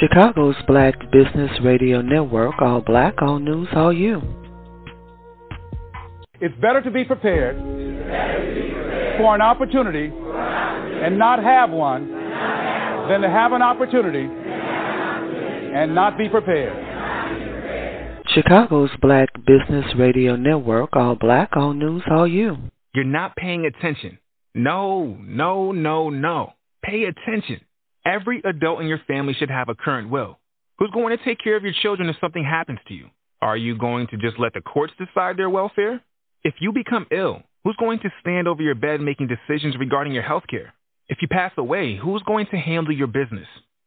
Chicago's Black Business Radio Network, all black, all news, all you. It's better to be prepared, to be prepared. for an opportunity, for an opportunity. and not have one, not have one. than to have an opportunity, have an opportunity. and not be prepared. Chicago's Black Business Radio Network, all black, all news, all you. You're not paying attention. No, no, no, no. Pay attention. Every adult in your family should have a current will. Who's going to take care of your children if something happens to you? Are you going to just let the courts decide their welfare? If you become ill, who's going to stand over your bed making decisions regarding your health care? If you pass away, who's going to handle your business?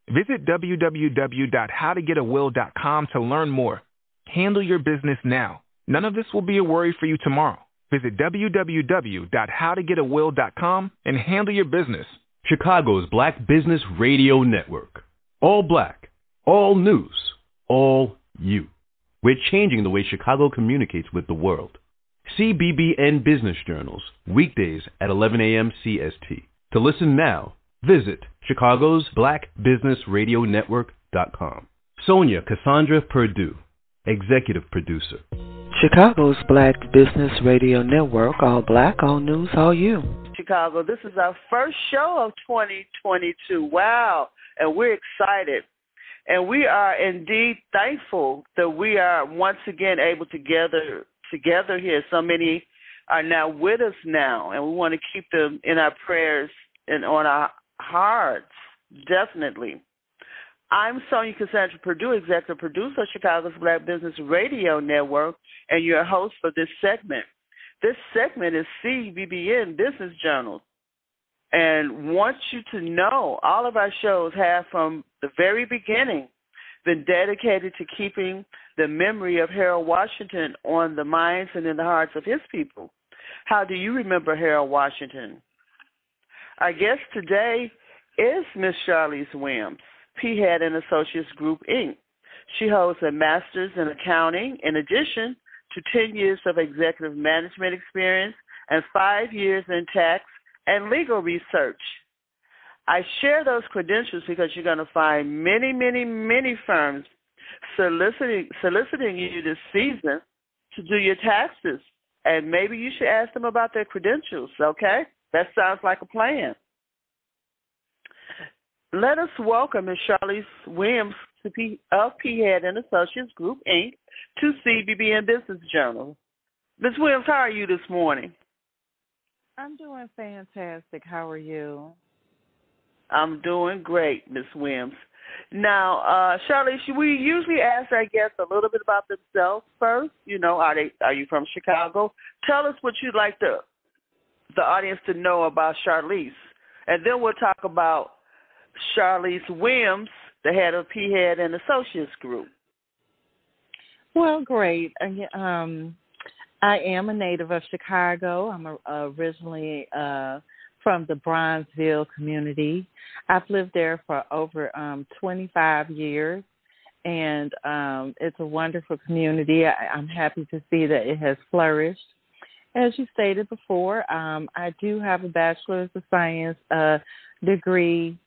Visit www.howtogetawill.com to learn more. Handle your business now. None of this will be a worry for you tomorrow. Visit www.howtogetawill.com and handle your business. Chicago's Black Business Radio Network. All black, all news, all you. We're changing the way Chicago communicates with the world. CBBN Business Journals, weekdays at 11 a.m. CST. To listen now, visit Chicago's Black Business Radio Network.com. Sonja Cassandra Perdue, Executive Producer. Chicago's Black Business Radio Network, all black, all news, all you. Chicago. This is our first show of 2022. Wow. And we're excited. And we are indeed thankful that we are once again able to gather together here. So many are now with us now, and we want to keep them in our prayers and on our hearts, definitely. I'm Sonja Cassandra Perdue, executive producer of Chicago's Black Business Radio Network, and your host for this segment. This segment is CBBN Business Journal. And want you to know all of our shows have from the very beginning been dedicated to keeping the memory of Harold Washington on the minds and in the hearts of his people. How do you remember Harold Washington? Our guest today is Miss Charlise Williams, Peahead and Associates Group, Inc. She holds a master's in accounting in addition to 10 years of executive management experience and five years in tax and legal research. I share those credentials because you're going to find many, many, many firms soliciting soliciting you this season to do your taxes, and maybe you should ask them about their credentials. Okay, that sounds like a plan. Let us welcome Ms. Charlise Williams of Peahead and Associates Group Inc. to CBBN Business Journal. Ms. Williams, how are you this morning? I'm doing fantastic. How are you? I'm doing great, Ms. Williams. Now, uh, Charlise, we usually ask our guests a little bit about themselves first. You know, are they are you from Chicago? Tell us what you'd like the the audience to know about Charlise, and then we'll talk about Charlise Williams, the head of Peahead and Associates Group. Well, great. Um, I am a native of Chicago. I'm a, originally uh, from the Bronzeville community. I've lived there for over um, 25 years, and um, it's a wonderful community. I, I'm happy to see that it has flourished. As you stated before, um, I do have a bachelor's of science uh, degree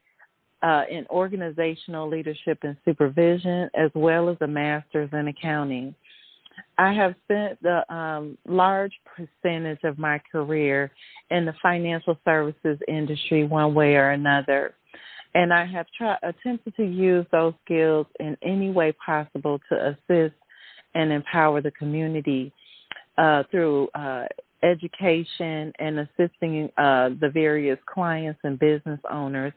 uh, in organizational leadership and supervision, as well as a master's in accounting. I have spent the um, large percentage of my career in the financial services industry, one way or another, and I have tried attempted to use those skills in any way possible to assist and empower the community uh, through uh, education and assisting uh, the various clients and business owners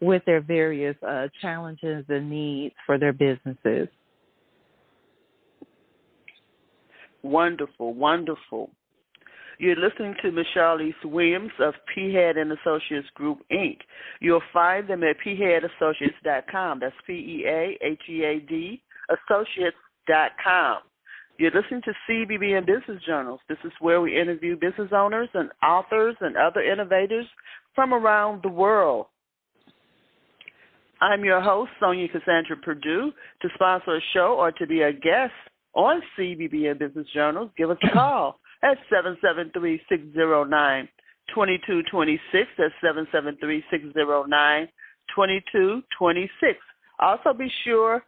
with their various uh, challenges and needs for their businesses. Wonderful, wonderful. You're listening to Michelle Charlise Williams of Peahead and Associates Group, Inc. You'll find them at peaheadassociates.com. That's P-E-A-H-E-A-D, associates.com. You're listening to CBBN Business Journals. This is where we interview business owners and authors and other innovators from around the world. I'm your host, Sonja Cassandra Perdue. To sponsor a show or to be a guest on CBBN Business Journals, give us a call at 773-609-2226. That's 773-609-2226. Also be sure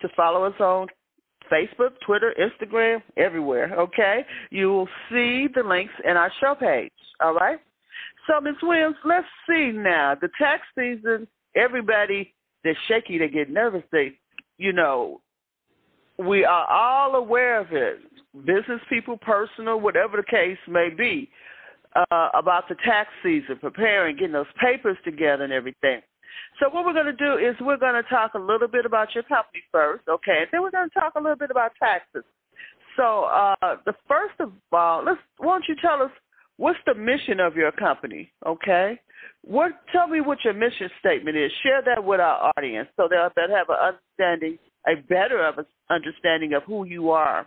to follow us on Facebook, Twitter, Instagram, everywhere, okay? You will see the links in our show page, all right? So, Ms. Williams, let's see now. The tax season, everybody, they're shaky, they get nervous, they, you know, we are all aware of it. Business people, personal, whatever the case may be, uh, about the tax season, preparing, getting those papers together and everything. So what we're going to do is we're going to talk a little bit about your company first, okay? And then we're going to talk a little bit about taxes. So uh, the first of all, let's why don't you tell us what's the mission of your company, okay? What tell me what your mission statement is. Share that with our audience so they'll, they'll have an understanding, a better of a understanding of who you are.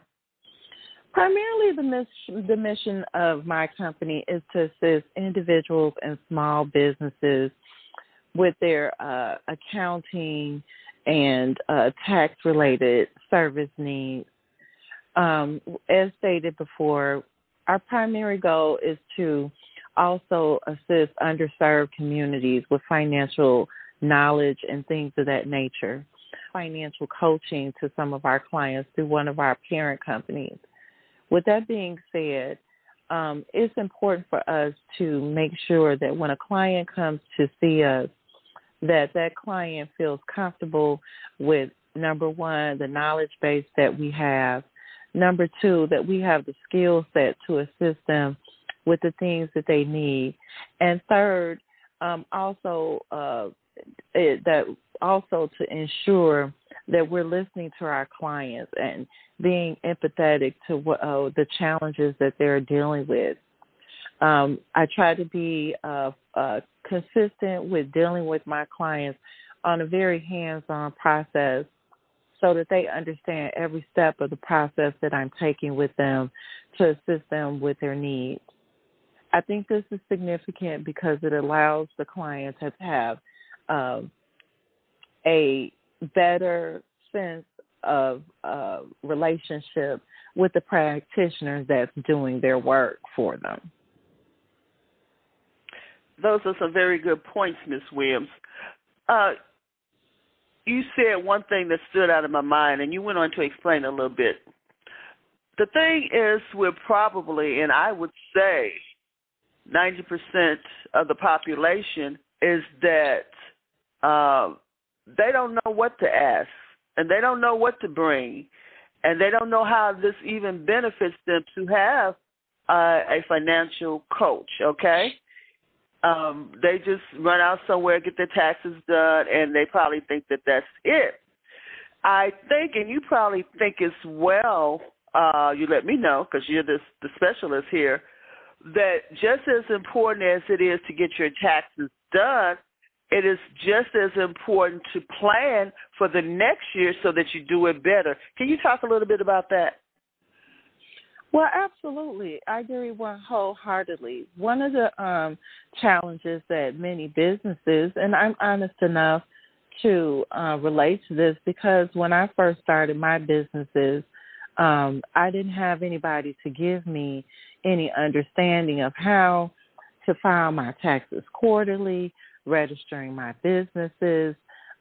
Primarily, the mission, the mission of my company is to assist individuals and small businesses with their uh, accounting and uh, tax related service needs. Um, as stated before, our primary goal is to also assist underserved communities with financial knowledge and things of that nature. Financial coaching to some of our clients through one of our parent companies. With that being said, um, it's important for us to make sure that when a client comes to see us, that that client feels comfortable with number one, the knowledge base that we have. Number two, that we have the skill set to assist them with the things that they need. And third, um, also uh, it, that also to ensure that we're listening to our clients and being empathetic to what uh, the challenges that they're dealing with. Um, I try to be uh, uh, consistent with dealing with my clients on a very hands-on process so that they understand every step of the process that I'm taking with them to assist them with their needs. I think this is significant because it allows the client to have um, a better sense of uh, relationship with the practitioners that's doing their work for them those are some very good points, Miss Williams. Uh, you said one thing that stood out of my mind, and you went on to explain a little bit. The thing is, we're probably, and I would say, 90% of the population is that uh, they don't know what to ask, and they don't know what to bring, and they don't know how this even benefits them to have uh, a financial coach. Okay, um, they just run out somewhere, get their taxes done, and they probably think that that's it. I think, and you probably think as well, uh, you let me know because you're the, the specialist here, that just as important as it is to get your taxes done, it is just as important to plan for the next year so that you do it better. Can you talk a little bit about that? Well, absolutely. I agree one wholeheartedly. One of the um, challenges that many businesses, and I'm honest enough to uh, relate to this because when I first started my businesses, um, I didn't have anybody to give me any understanding of how to file my taxes quarterly, registering my businesses,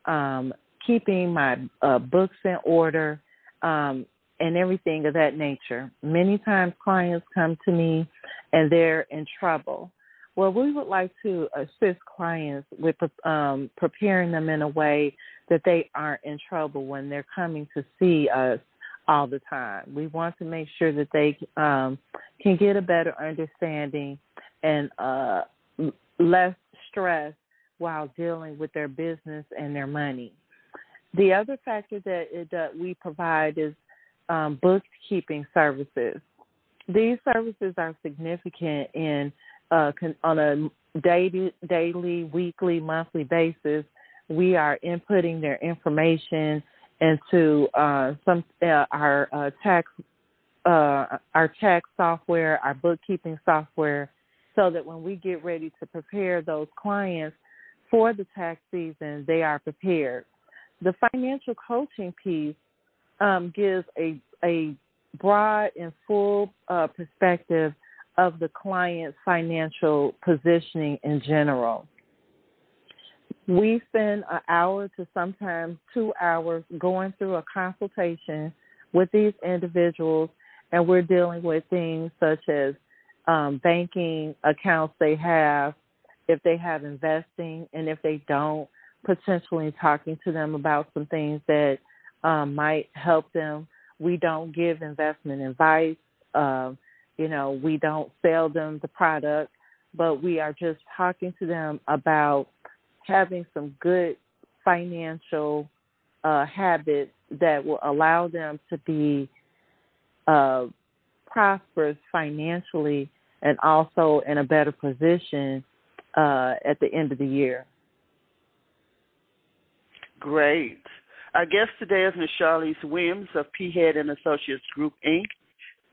um, keeping my uh, books in order, um, and everything of that nature. Many times clients come to me and they're in trouble. Well, we would like to assist clients with um, preparing them in a way that they aren't in trouble when they're coming to see us all the time. We want to make sure that they um, can get a better understanding and uh, less stress while dealing with their business and their money. The other factor that, it, that we provide is um, bookkeeping services. these services are significant in uh, on a daily, daily, weekly, monthly basis. We are inputting their information into uh, some uh, our uh, tax uh, our tax software, our bookkeeping software, so that when we get ready to prepare those clients for the tax season, they are prepared. The financial coaching piece um, gives a a broad and full uh, perspective of the client's financial positioning in general. We spend an hour to sometimes two hours going through a consultation with these individuals, and we're dealing with things such as um, banking accounts they have, if they have investing, and if they don't, potentially talking to them about some things that um, might help them. We don't give investment advice. Uh, you know, we don't sell them the product, but we are just talking to them about having some good financial uh, habits that will allow them to be uh, prosperous financially and also in a better position uh, at the end of the year. Great. Our guest today is Ms. Charlise Williams of Peahead and Associates Group Inc.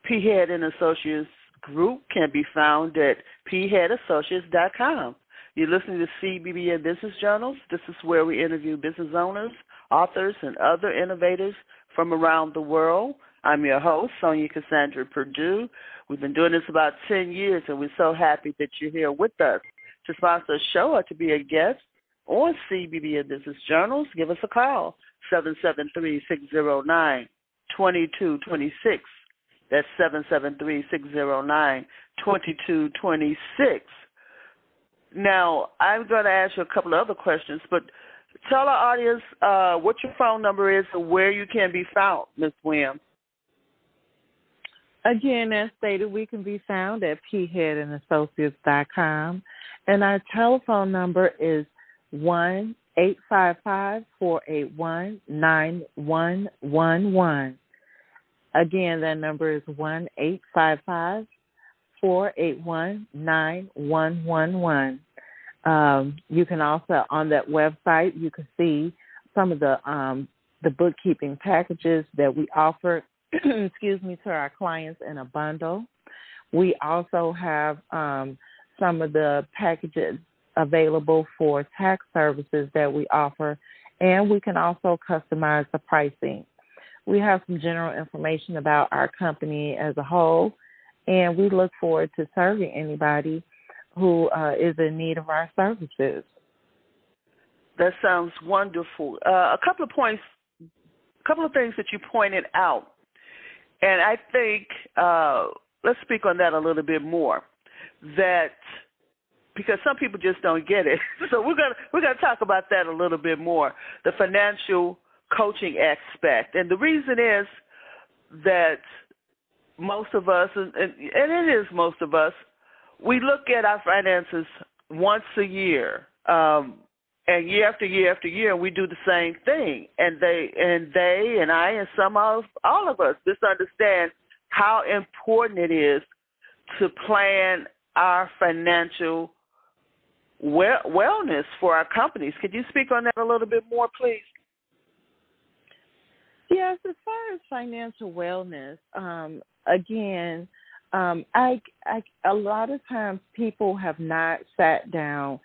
Peahead and Associates Group can be found at peaheadassociates.com. You're listening to CBBN Business Journals. This is where we interview business owners, authors, and other innovators from around the world. I'm your host, Sonja Cassandra Perdue. We've been doing this about 10 years, and we're so happy that you're here with us. To sponsor a show or to be a guest on CBBN Business Journals, give us a call, 773 609 2226. That's 773 609 2226. Now, I'm going to ask you a couple of other questions, but tell our audience uh, what your phone number is and where you can be found, Ms. Williams. Again, as stated, we can be found at peaheadassociates.com, and our telephone number is one eight five five four eight one nine one one one. Again, that number is one eight five five four eight one nine one one one. Um, you can also on that website you can see some of the um, the bookkeeping packages that we offer. excuse me to our clients in a bundle. We also have um, some of the packages available for tax services that we offer, and we can also customize the pricing. We have some general information about our company as a whole, and we look forward to serving anybody who uh, is in need of our services. That sounds wonderful. Uh, a couple of points, a couple of things that you pointed out, and I think uh, let's speak on that a little bit more. That because some people just don't get it. So we're gonna we're gonna talk about that a little bit more. The financial coaching aspect, and the reason is that most of us, and, and it is most of us, we look at our finances once a year, um, and year after year after year, we do the same thing. And they and they and I and some of all of us just understand how important it is to plan our financial wellness for our companies. Could you speak on that a little bit more, please? Yes, as far as financial wellness, um, again, um, I, I a lot of times people have not sat down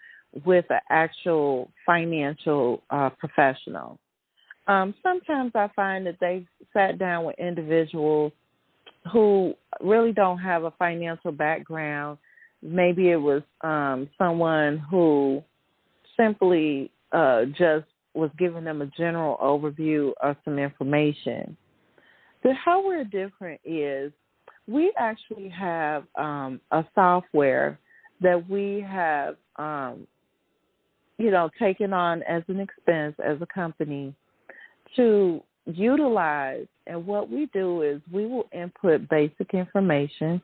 with an actual financial uh, professional. Um, sometimes I find that they've sat down with individuals who really don't have a financial background maybe it was um, someone who simply uh, just was giving them a general overview of some information. The how we're different is we actually have um, a software that we have, um, you know, taken on as an expense as a company to utilize. And what we do is we will input basic information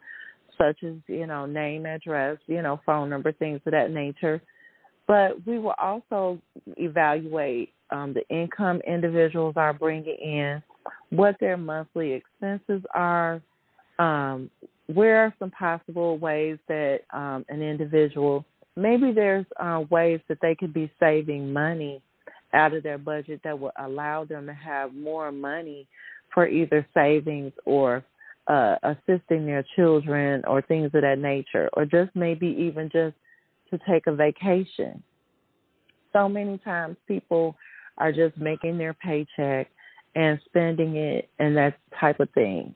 such as, you know, name, address, you know, phone number, things of that nature. But we will also evaluate um, the income individuals are bringing in, what their monthly expenses are, um, where are some possible ways that um, an individual maybe there's uh, ways that they could be saving money out of their budget that would allow them to have more money for either savings or uh, assisting their children or things of that nature, or just maybe even just to take a vacation. So many times people are just making their paycheck and spending it and that type of thing.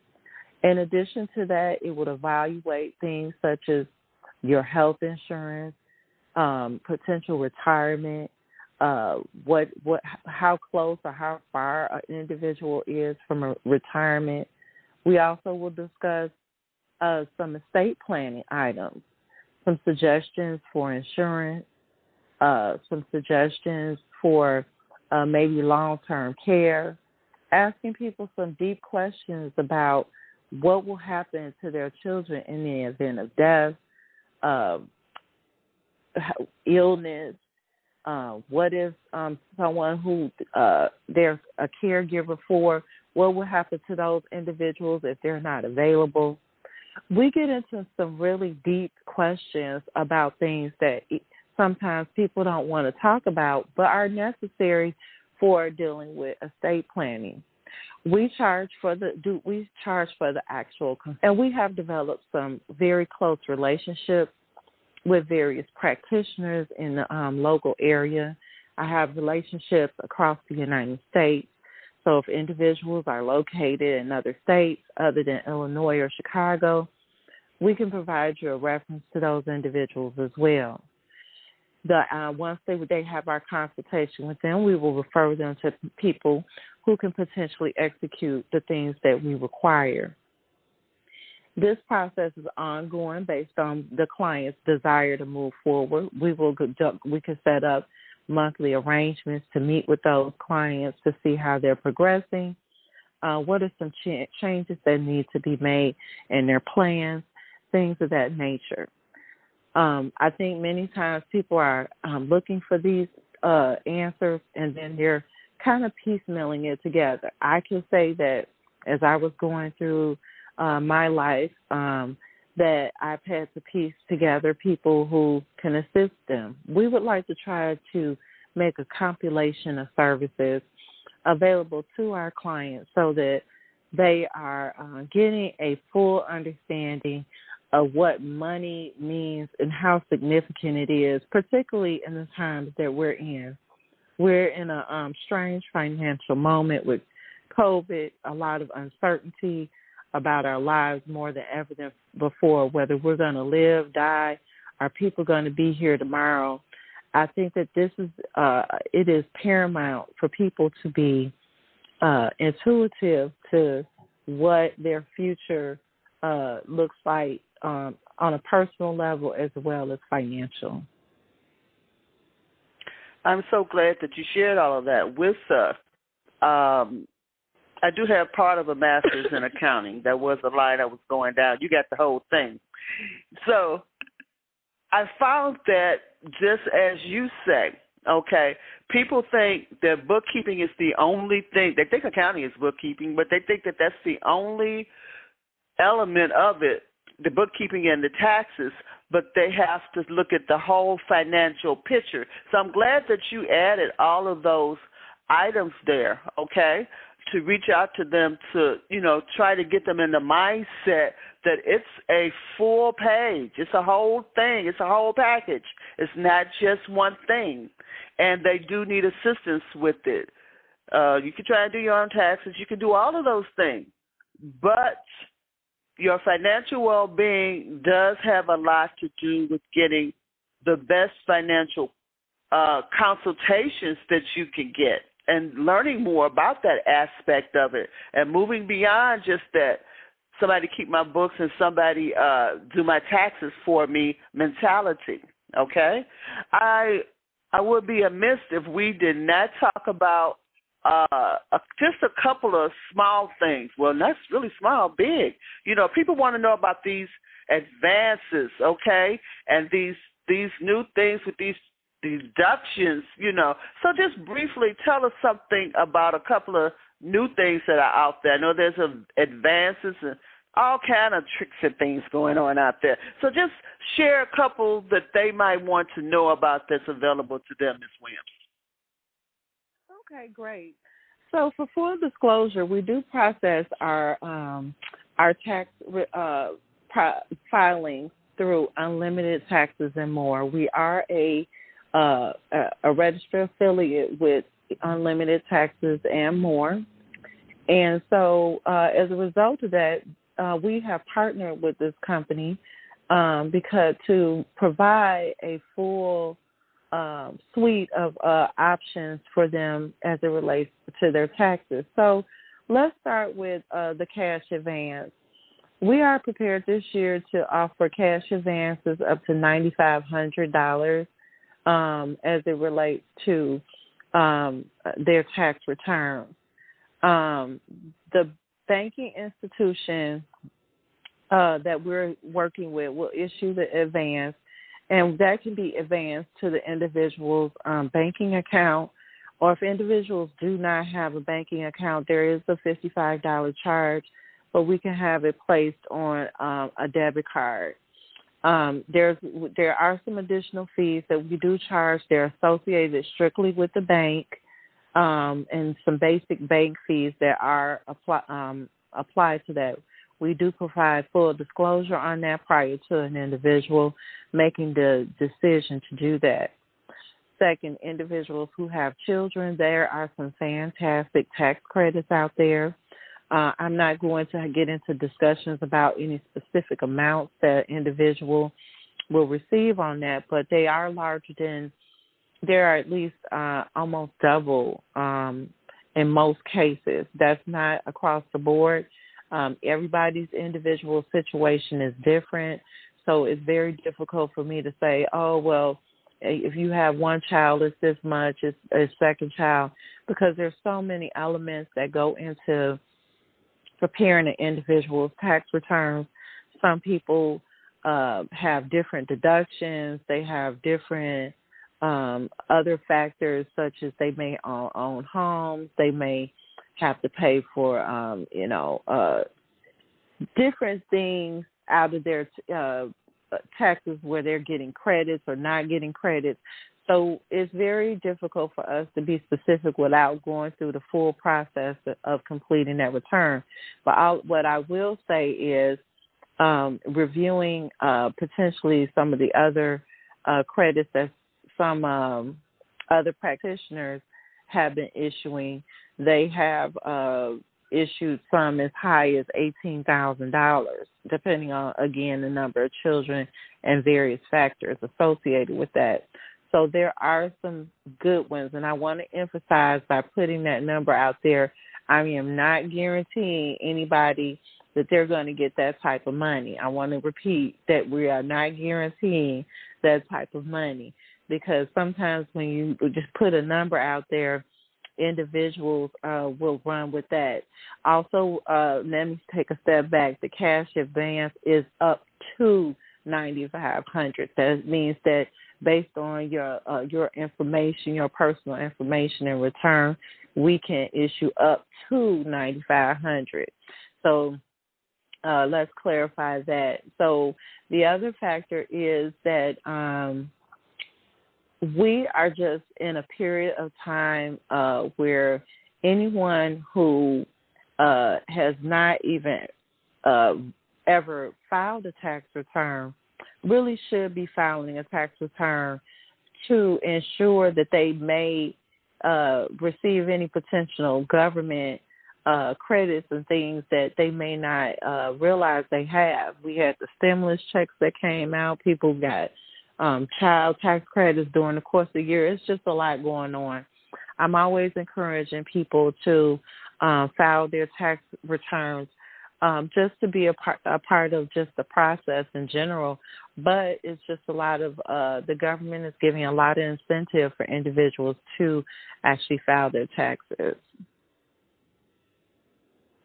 In addition to that, it would evaluate things such as your health insurance, um, potential retirement, uh, what what how close or how far an individual is from a retirement. We also will discuss uh, some estate planning items, some suggestions for insurance, uh, some suggestions for uh, maybe long term care, asking people some deep questions about what will happen to their children in the event of death, uh, illness, uh, what if um, someone who uh, they're a caregiver for, what will happen to those individuals if they're not available? We get into some really deep questions about things that sometimes people don't want to talk about, but are necessary for dealing with estate planning. We charge for the do we charge for the actual and we have developed some very close relationships with various practitioners in the um, local area. I have relationships across the United States. So if individuals are located in other states other than Illinois or Chicago, we can provide you a reference to those individuals as well. The, uh, once they they have our consultation with them, we will refer them to people who can potentially execute the things that we require. This process is ongoing based on the client's desire to move forward. We will we can set up monthly arrangements to meet with those clients to see how they're progressing. Uh, what are some ch- changes that need to be made in their plans, things of that nature. Um, I think many times people are um, looking for these uh, answers and then they're kind of piecemealing it together. I can say that as I was going through uh, my life um, that I've had to piece together people who can assist them. We would like to try to make a compilation of services available to our clients so that they are uh, getting a full understanding of what money means and how significant it is, particularly in the times that we're in. We're in a um, strange financial moment with COVID, a lot of uncertainty, about our lives more than ever than before, whether we're going to live, die, are people going to be here tomorrow. I think that this is uh, it is paramount for people to be uh, intuitive to what their future uh, looks like um, on a personal level as well as financial. I'm so glad that you shared all of that with us. Um, I do have part of a master's in accounting. That was the line I was going down. You got the whole thing. So I found that just as you say, okay, people think that bookkeeping is the only thing. They think accounting is bookkeeping, but they think that that's the only element of it, the bookkeeping and the taxes, but they have to look at the whole financial picture. So I'm glad that you added all of those items there, okay? To reach out to them to, you know, try to get them in the mindset that it's a full page. It's a whole thing. It's a whole package. It's not just one thing. And they do need assistance with it. Uh, you can try and do your own taxes. You can do all of those things. But your financial well being does have a lot to do with getting the best financial uh, consultations that you can get and learning more about that aspect of it and moving beyond just that somebody keep my books and somebody uh do my taxes for me mentality okay? I i would be amiss if we did not talk about uh just a couple of small things. Well that's really small big. You know people want to know about these advances okay? And these these new things with these deductions, you know. So just briefly tell us something about a couple of new things that are out there. I know there's advances and all kind of tricks and things going on out there. So just share a couple that they might want to know about that's available to them, Ms. Williams. Okay, great. So for full disclosure, we do process our um, our tax uh, filings through Unlimited Taxes and More. We are a uh, a registered affiliate with Unlimited Taxes and More. And so, uh, as a result of that, uh, we have partnered with this company um, because to provide a full um, suite of uh, options for them as it relates to their taxes. So, let's start with uh, the cash advance. We are prepared this year to offer cash advances up to ninety five hundred dollars um, as it relates to um, their tax returns. Um, the banking institution uh, that we're working with will issue the advance, and that can be advanced to the individual's um, banking account. Or if individuals do not have a banking account, there is a $55 charge, but we can have it placed on um, a debit card. Um, there's there are some additional fees that we do charge. They're associated strictly with the bank, um, and some basic bank fees that are apply, um, applied to that. We do provide full disclosure on that prior to an individual making the decision to do that. Second, individuals who have children, there are some fantastic tax credits out there. Uh, I'm not going to get into discussions about any specific amounts that individual will receive on that, but they are larger than they are at least uh, almost double um, in most cases. That's not across the board. Um, everybody's individual situation is different, so it's very difficult for me to say, oh well, if you have one child, it's this much. It's a second child because there's so many elements that go into preparing an individual's tax returns. Some people uh, have different deductions. They have different um, other factors, such as they may own, own homes. They may have to pay for, um, you know, uh, different things out of their uh, taxes where they're getting credits or not getting credits. So it's very difficult for us to be specific without going through the full process of completing that return. But I'll, what I will say is um, reviewing uh, potentially some of the other uh, credits that some um, other practitioners have been issuing. They have uh, issued some as high as $18,000, depending on, again, the number of children and various factors associated with that. So there are some good ones, and I want to emphasize by putting that number out there, I am not guaranteeing anybody that they're going to get that type of money. I want to repeat that we are not guaranteeing that type of money because sometimes when you just put a number out there, individuals uh, will run with that. Also, uh, let me take a step back. The cash advance is up to ninety five hundred. That means that based on your uh, your information, your personal information in return, we can issue up to ninety five hundred. So uh, let's clarify that. So the other factor is that um, we are just in a period of time uh, where anyone who uh, has not even uh, ever filed a tax return really should be filing a tax return to ensure that they may uh, receive any potential government uh, credits and things that they may not uh, realize they have. We had the stimulus checks that came out. People got um, child tax credits during the course of the year. It's just a lot going on. I'm always encouraging people to um, file their tax returns um, just to be a part, a part of just the process in general. But it's just a lot of uh, the government is giving a lot of incentive for individuals to actually file their taxes.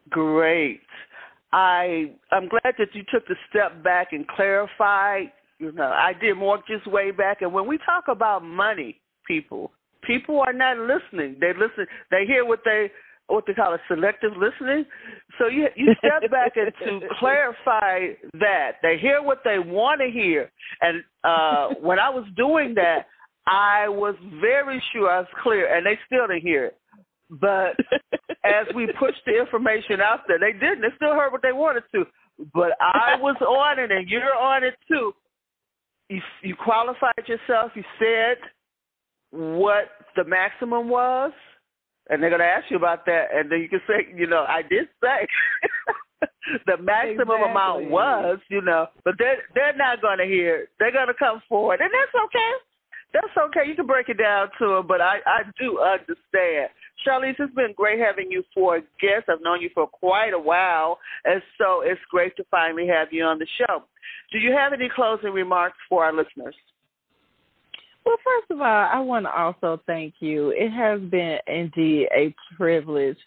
Great. I I'm glad that you took the step back and clarified. You know, I did mortgages way back, and when we talk about money, people, people are not listening. They listen. They hear what they what they call it selective listening. So you you step back and to clarify that they hear what they want to hear. And uh, when I was doing that, I was very sure I was clear, and they still didn't hear it. But as we pushed the information out there, they didn't. They still heard what they wanted to. But I was on it, and you're on it too. You you qualified yourself. You said what the maximum was, and they're going to ask you about that, and then you can say, you know, I did say the maximum exactly. amount was, you know, but they're they're not going to hear. It. They're going to come forward, and that's okay. That's okay. You can break it down to them, but I I do understand. Charlise, it's been great having you for a guest. I've known you for quite a while, and so it's great to finally have you on the show. Do you have any closing remarks for our listeners? Well, first of all, I want to also thank you. It has been indeed a privilege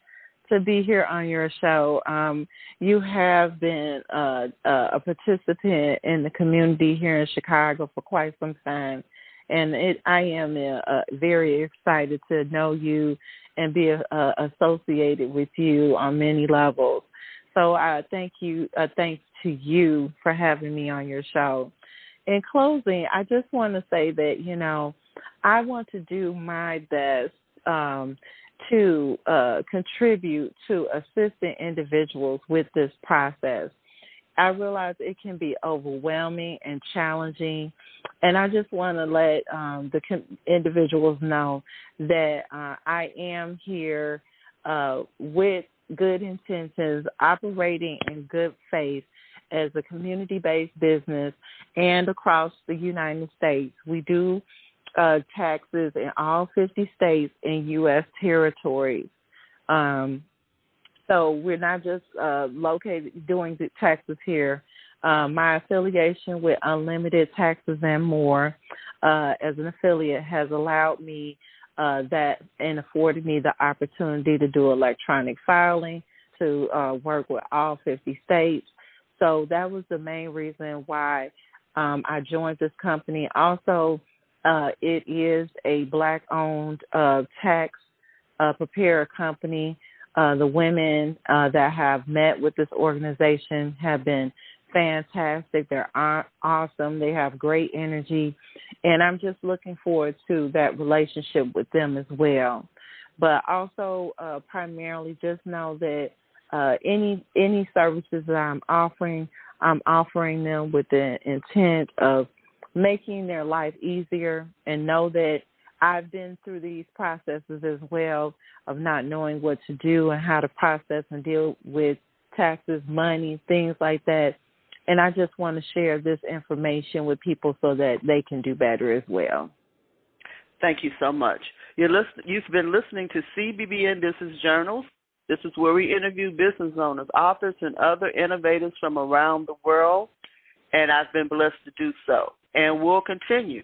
to be here on your show. Um, you have been uh, a participant in the community here in Chicago for quite some time, and it, I am uh, uh, very excited to know you and be uh, associated with you on many levels. So I uh, thank you. Uh, thanks to you for having me on your show in closing, I just want to say that, you know, I want to do my best um, to uh, contribute to assisting individuals with this process. I realize it can be overwhelming and challenging, and I just want to let um, the individuals know that uh, I am here uh, with good intentions, operating in good faith as a community based business and across the United States. We do uh, taxes in all 50 states and U.S. territories. Um, so we're not just uh, located doing the taxes here. Uh, my affiliation with Unlimited Taxes and More uh, as an affiliate has allowed me uh, that and afforded me the opportunity to do electronic filing, to uh, work with all 50 states, so that was the main reason why um, I joined this company. Also, uh, it is a black owned uh, tax uh, preparer company. Uh, the women uh, that have met with this organization have been fantastic. They're awesome. They have great energy. And I'm just looking forward to that relationship with them as well. But also, uh, primarily, just know that uh, any any services that I'm offering, I'm offering them with the intent of making their life easier and know that I've been through these processes as well of not knowing what to do and how to process and deal with taxes, money, things like that. And I just want to share this information with people so that they can do better as well. Thank you so much. You're listen- you've been listening to CBBN Business Journals. This is where we interview business owners, authors, and other innovators from around the world, and I've been blessed to do so, and will continue.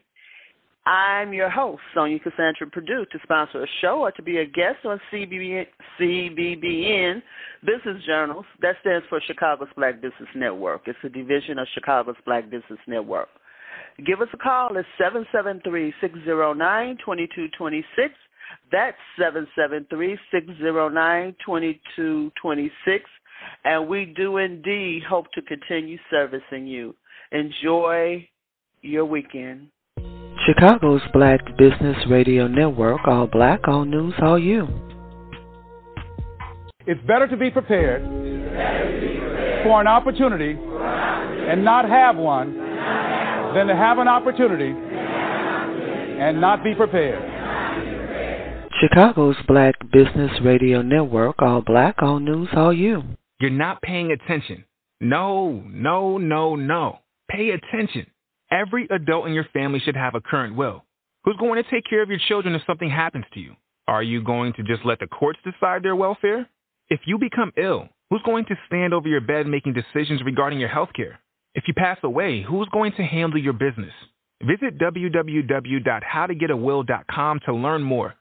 I'm your host, Sonja Cassandra Perdue, to sponsor a show or to be a guest on CBN, CBBN Business Journals. That stands for Chicago's Black Business Network. It's a division of Chicago's Black Business Network. Give us a call at 773 609 2226 that's 773-609-2226. And we do indeed hope to continue servicing you. Enjoy your weekend. Chicago's Black Business Radio Network, all black, all news, all you. It's better to be prepared, to be prepared. for an opportunity, for an opportunity. and not have one, not have one. than to have an opportunity, have an opportunity. and not be prepared. Chicago's Black Business Radio Network, all black, all news, all you. You're not paying attention. No, no, no, no. Pay attention. Every adult in your family should have a current will. Who's going to take care of your children if something happens to you? Are you going to just let the courts decide their welfare? If you become ill, who's going to stand over your bed making decisions regarding your health care? If you pass away, who's going to handle your business? Visit www.howtogetawill.com to learn more.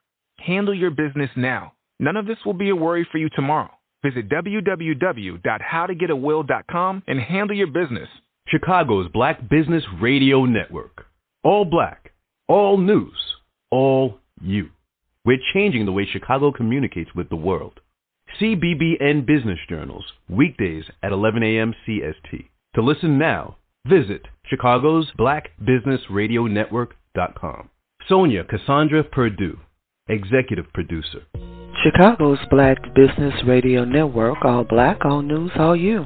Handle your business now. None of this will be a worry for you tomorrow. Visit www.howtogetawill.com and handle your business. Chicago's Black Business Radio Network. All black, all news, all you. We're changing the way Chicago communicates with the world. CBBN Business Journals weekdays at 11 a.m. CST. To listen now, visit Chicago's Black Business Radio Network.com. Sonja Cassandra Perdue, Executive Producer. Chicago's Black Business Radio Network, all black, all news, all you.